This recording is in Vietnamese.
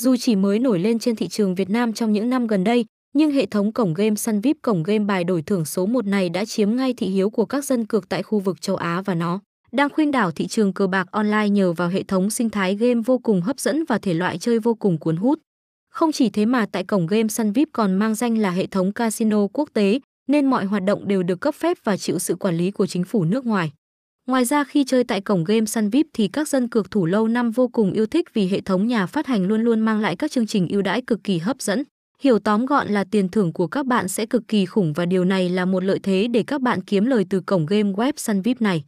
Dù chỉ mới nổi lên trên thị trường Việt Nam trong những năm gần đây, nhưng hệ thống cổng game săn VIP cổng game bài đổi thưởng số 1 này đã chiếm ngay thị hiếu của các dân cược tại khu vực châu Á và nó đang khuyên đảo thị trường cờ bạc online nhờ vào hệ thống sinh thái game vô cùng hấp dẫn và thể loại chơi vô cùng cuốn hút. Không chỉ thế mà tại cổng game săn VIP còn mang danh là hệ thống casino quốc tế, nên mọi hoạt động đều được cấp phép và chịu sự quản lý của chính phủ nước ngoài. Ngoài ra, khi chơi tại cổng game Sun VIP thì các dân cược thủ lâu năm vô cùng yêu thích vì hệ thống nhà phát hành luôn luôn mang lại các chương trình ưu đãi cực kỳ hấp dẫn. Hiểu tóm gọn là tiền thưởng của các bạn sẽ cực kỳ khủng và điều này là một lợi thế để các bạn kiếm lời từ cổng game web Sun VIP này.